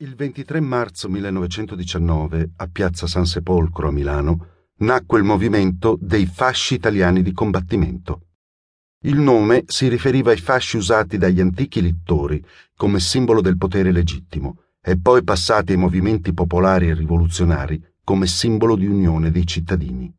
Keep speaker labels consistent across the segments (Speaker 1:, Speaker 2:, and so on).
Speaker 1: Il 23 marzo 1919, a Piazza San Sepolcro a Milano, nacque il movimento dei fasci italiani di combattimento. Il nome si riferiva ai fasci usati dagli antichi littori come simbolo del potere legittimo e poi passati ai movimenti popolari e rivoluzionari come simbolo di unione dei cittadini.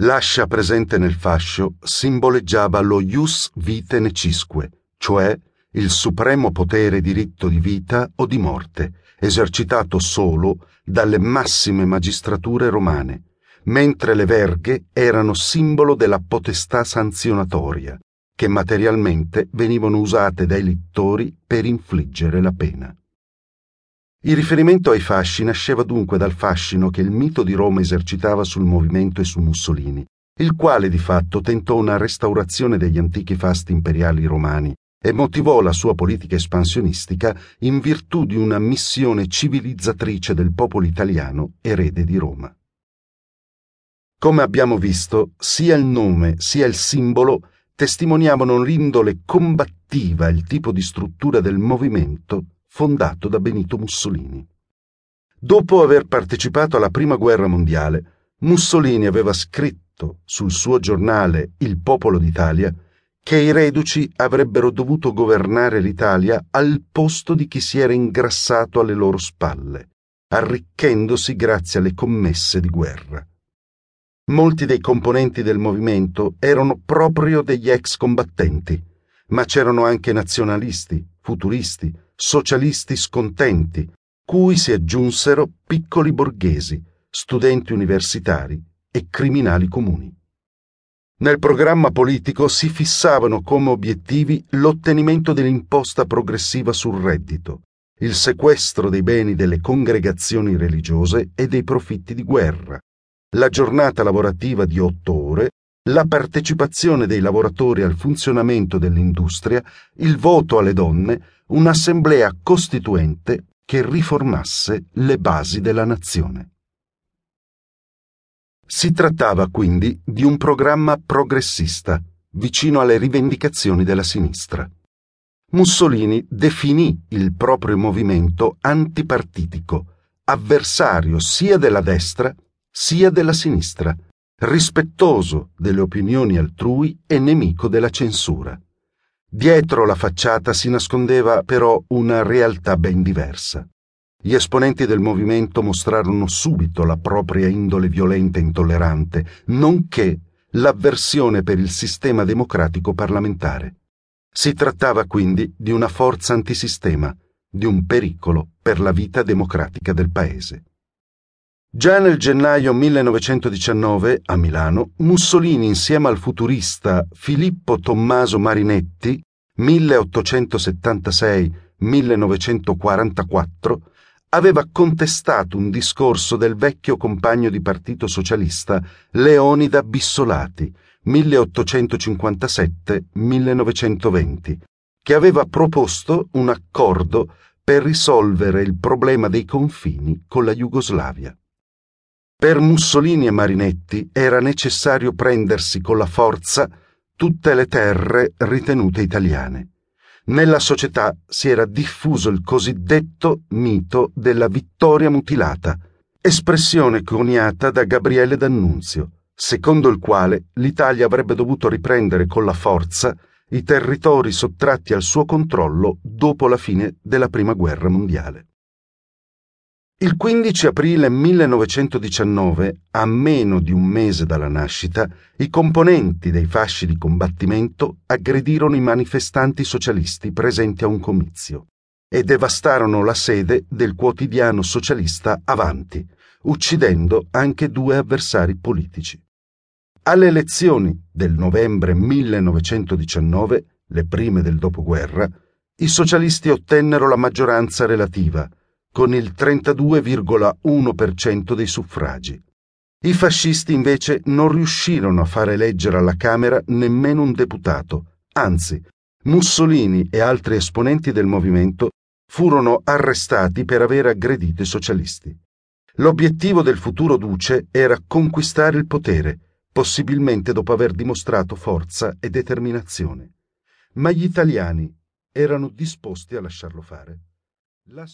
Speaker 1: L'ascia presente nel fascio simboleggiava lo ius vite necisque, cioè il supremo potere diritto di vita o di morte, esercitato solo dalle massime magistrature romane, mentre le verghe erano simbolo della potestà sanzionatoria, che materialmente venivano usate dai littori per infliggere la pena. Il riferimento ai fasci nasceva dunque dal fascino che il mito di Roma esercitava sul movimento e su Mussolini, il quale di fatto tentò una restaurazione degli antichi fasti imperiali romani e motivò la sua politica espansionistica in virtù di una missione civilizzatrice del popolo italiano erede di Roma. Come abbiamo visto, sia il nome sia il simbolo testimoniavano l'indole combattiva e il tipo di struttura del movimento fondato da Benito Mussolini. Dopo aver partecipato alla Prima Guerra Mondiale, Mussolini aveva scritto sul suo giornale Il Popolo d'Italia che i reduci avrebbero dovuto governare l'Italia al posto di chi si era ingrassato alle loro spalle, arricchendosi grazie alle commesse di guerra. Molti dei componenti del movimento erano proprio degli ex combattenti, ma c'erano anche nazionalisti, futuristi, socialisti scontenti, cui si aggiunsero piccoli borghesi, studenti universitari e criminali comuni. Nel programma politico si fissavano come obiettivi l'ottenimento dell'imposta progressiva sul reddito, il sequestro dei beni delle congregazioni religiose e dei profitti di guerra, la giornata lavorativa di otto ore, la partecipazione dei lavoratori al funzionamento dell'industria, il voto alle donne, un'assemblea costituente che riformasse le basi della nazione. Si trattava quindi di un programma progressista, vicino alle rivendicazioni della sinistra. Mussolini definì il proprio movimento antipartitico, avversario sia della destra sia della sinistra, rispettoso delle opinioni altrui e nemico della censura. Dietro la facciata si nascondeva però una realtà ben diversa. Gli esponenti del movimento mostrarono subito la propria indole violenta e intollerante, nonché l'avversione per il sistema democratico parlamentare. Si trattava quindi di una forza antisistema, di un pericolo per la vita democratica del paese. Già nel gennaio 1919, a Milano, Mussolini insieme al futurista Filippo Tommaso Marinetti, 1876-1944, aveva contestato un discorso del vecchio compagno di partito socialista Leonida Bissolati, 1857-1920, che aveva proposto un accordo per risolvere il problema dei confini con la Jugoslavia. Per Mussolini e Marinetti era necessario prendersi con la forza tutte le terre ritenute italiane nella società si era diffuso il cosiddetto mito della vittoria mutilata, espressione coniata da Gabriele D'Annunzio, secondo il quale l'Italia avrebbe dovuto riprendere con la forza i territori sottratti al suo controllo dopo la fine della Prima Guerra Mondiale. Il 15 aprile 1919, a meno di un mese dalla nascita, i componenti dei fasci di combattimento aggredirono i manifestanti socialisti presenti a un comizio e devastarono la sede del quotidiano socialista Avanti, uccidendo anche due avversari politici. Alle elezioni del novembre 1919, le prime del dopoguerra, i socialisti ottennero la maggioranza relativa, con il 32,1% dei suffragi. I fascisti invece non riuscirono a fare eleggere alla Camera nemmeno un deputato, anzi, Mussolini e altri esponenti del movimento furono arrestati per aver aggredito i socialisti. L'obiettivo del futuro duce era conquistare il potere, possibilmente dopo aver dimostrato forza e determinazione. Ma gli italiani erano disposti a lasciarlo fare. La